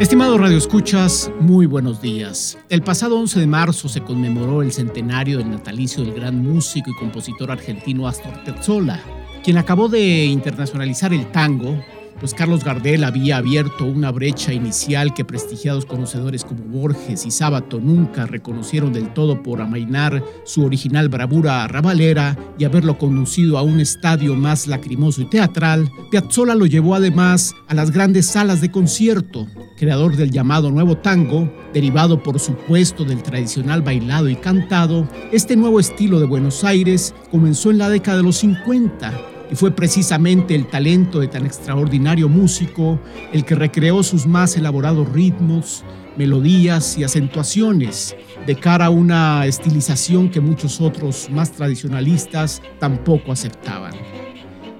Estimados radioescuchas, muy buenos días. El pasado 11 de marzo se conmemoró el centenario del natalicio del gran músico y compositor argentino Astor Piazzolla, quien acabó de internacionalizar el tango pues Carlos Gardel había abierto una brecha inicial que prestigiados conocedores como Borges y Sábato nunca reconocieron del todo por amainar su original bravura rabalera y haberlo conducido a un estadio más lacrimoso y teatral, Piazzolla lo llevó además a las grandes salas de concierto, creador del llamado nuevo tango, derivado por supuesto del tradicional bailado y cantado, este nuevo estilo de Buenos Aires comenzó en la década de los 50 y fue precisamente el talento de tan extraordinario músico el que recreó sus más elaborados ritmos, melodías y acentuaciones de cara a una estilización que muchos otros más tradicionalistas tampoco aceptaban.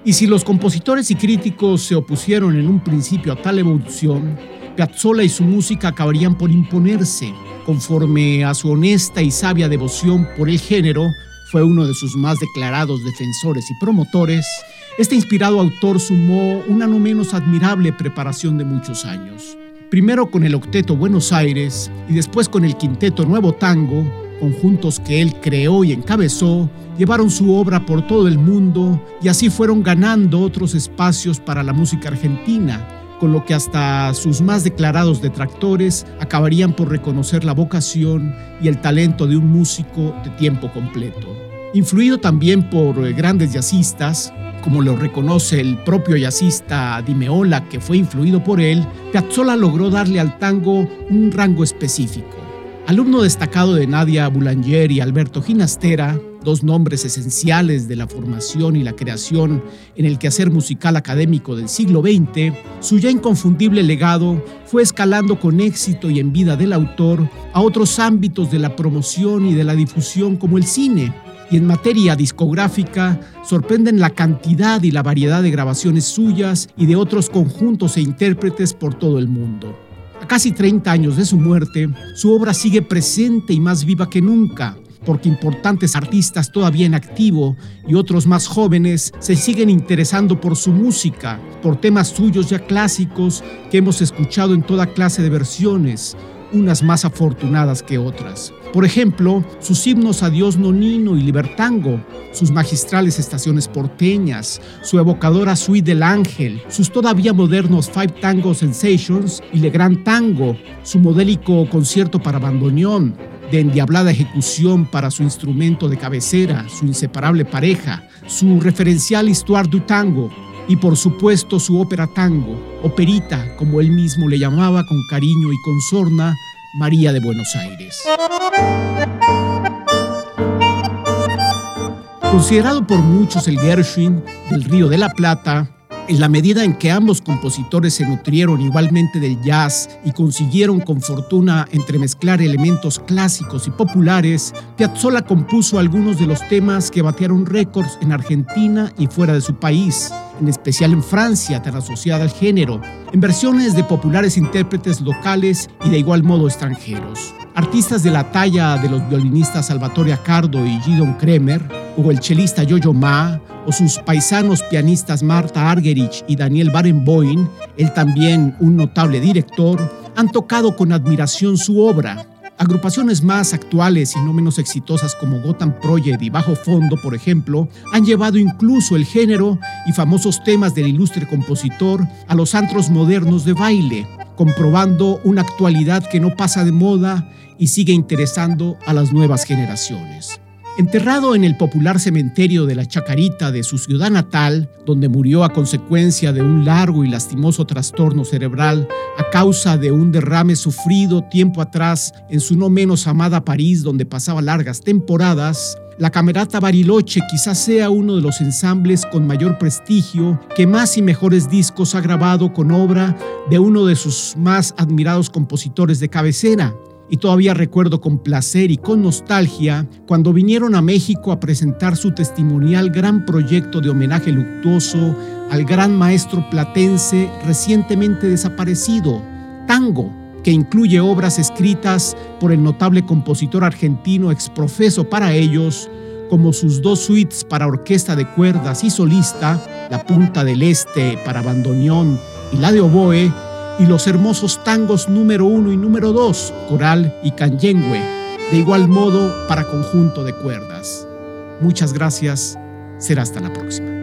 Y si los compositores y críticos se opusieron en un principio a tal evolución, Piazzolla y su música acabarían por imponerse, conforme a su honesta y sabia devoción por el género, fue uno de sus más declarados defensores y promotores, este inspirado autor sumó una no menos admirable preparación de muchos años. Primero con el octeto Buenos Aires y después con el quinteto Nuevo Tango, conjuntos que él creó y encabezó, llevaron su obra por todo el mundo y así fueron ganando otros espacios para la música argentina, con lo que hasta sus más declarados detractores acabarían por reconocer la vocación y el talento de un músico de tiempo completo. Influido también por eh, grandes jazzistas, como lo reconoce el propio jazzista Dimeola, que fue influido por él, Piazzolla logró darle al tango un rango específico. Alumno destacado de Nadia Boulanger y Alberto Ginastera, dos nombres esenciales de la formación y la creación en el quehacer musical académico del siglo XX, su ya inconfundible legado fue escalando con éxito y en vida del autor a otros ámbitos de la promoción y de la difusión como el cine. Y en materia discográfica, sorprenden la cantidad y la variedad de grabaciones suyas y de otros conjuntos e intérpretes por todo el mundo. A casi 30 años de su muerte, su obra sigue presente y más viva que nunca, porque importantes artistas todavía en activo y otros más jóvenes se siguen interesando por su música, por temas suyos ya clásicos que hemos escuchado en toda clase de versiones, unas más afortunadas que otras. Por ejemplo, sus himnos a Dios Nonino y Libertango, sus magistrales estaciones porteñas, su evocadora suite del Ángel, sus todavía modernos Five Tango Sensations y Le Gran Tango, su modélico concierto para bandoneón, de endiablada ejecución para su instrumento de cabecera, su inseparable pareja, su referencial Histoire du Tango y por supuesto su ópera tango, operita como él mismo le llamaba con cariño y con sorna, María de Buenos Aires. Considerado por muchos el Gershwin del Río de la Plata, en la medida en que ambos compositores se nutrieron igualmente del jazz y consiguieron con fortuna entremezclar elementos clásicos y populares, Piazzolla compuso algunos de los temas que batearon récords en Argentina y fuera de su país, en especial en Francia, tan asociada al género, en versiones de populares intérpretes locales y de igual modo extranjeros. Artistas de la talla de los violinistas Salvatore Accardo y Gidon Kremer, o el chelista Jojo Ma, o sus paisanos pianistas Marta Argerich y Daniel Barenboim, él también un notable director, han tocado con admiración su obra. Agrupaciones más actuales y no menos exitosas como Gotham Project y Bajo Fondo, por ejemplo, han llevado incluso el género y famosos temas del ilustre compositor a los antros modernos de baile, comprobando una actualidad que no pasa de moda y sigue interesando a las nuevas generaciones. Enterrado en el popular cementerio de la Chacarita de su ciudad natal, donde murió a consecuencia de un largo y lastimoso trastorno cerebral a causa de un derrame sufrido tiempo atrás en su no menos amada París, donde pasaba largas temporadas, la Camerata Bariloche quizás sea uno de los ensambles con mayor prestigio que más y mejores discos ha grabado con obra de uno de sus más admirados compositores de cabecera, y todavía recuerdo con placer y con nostalgia cuando vinieron a México a presentar su testimonial gran proyecto de homenaje luctuoso al gran maestro platense recientemente desaparecido, Tango, que incluye obras escritas por el notable compositor argentino exprofeso para ellos, como sus dos suites para orquesta de cuerdas y solista, La Punta del Este para bandoneón y la de oboe, y los hermosos tangos número uno y número dos, coral y canyengüe, de igual modo para conjunto de cuerdas. Muchas gracias, será hasta la próxima.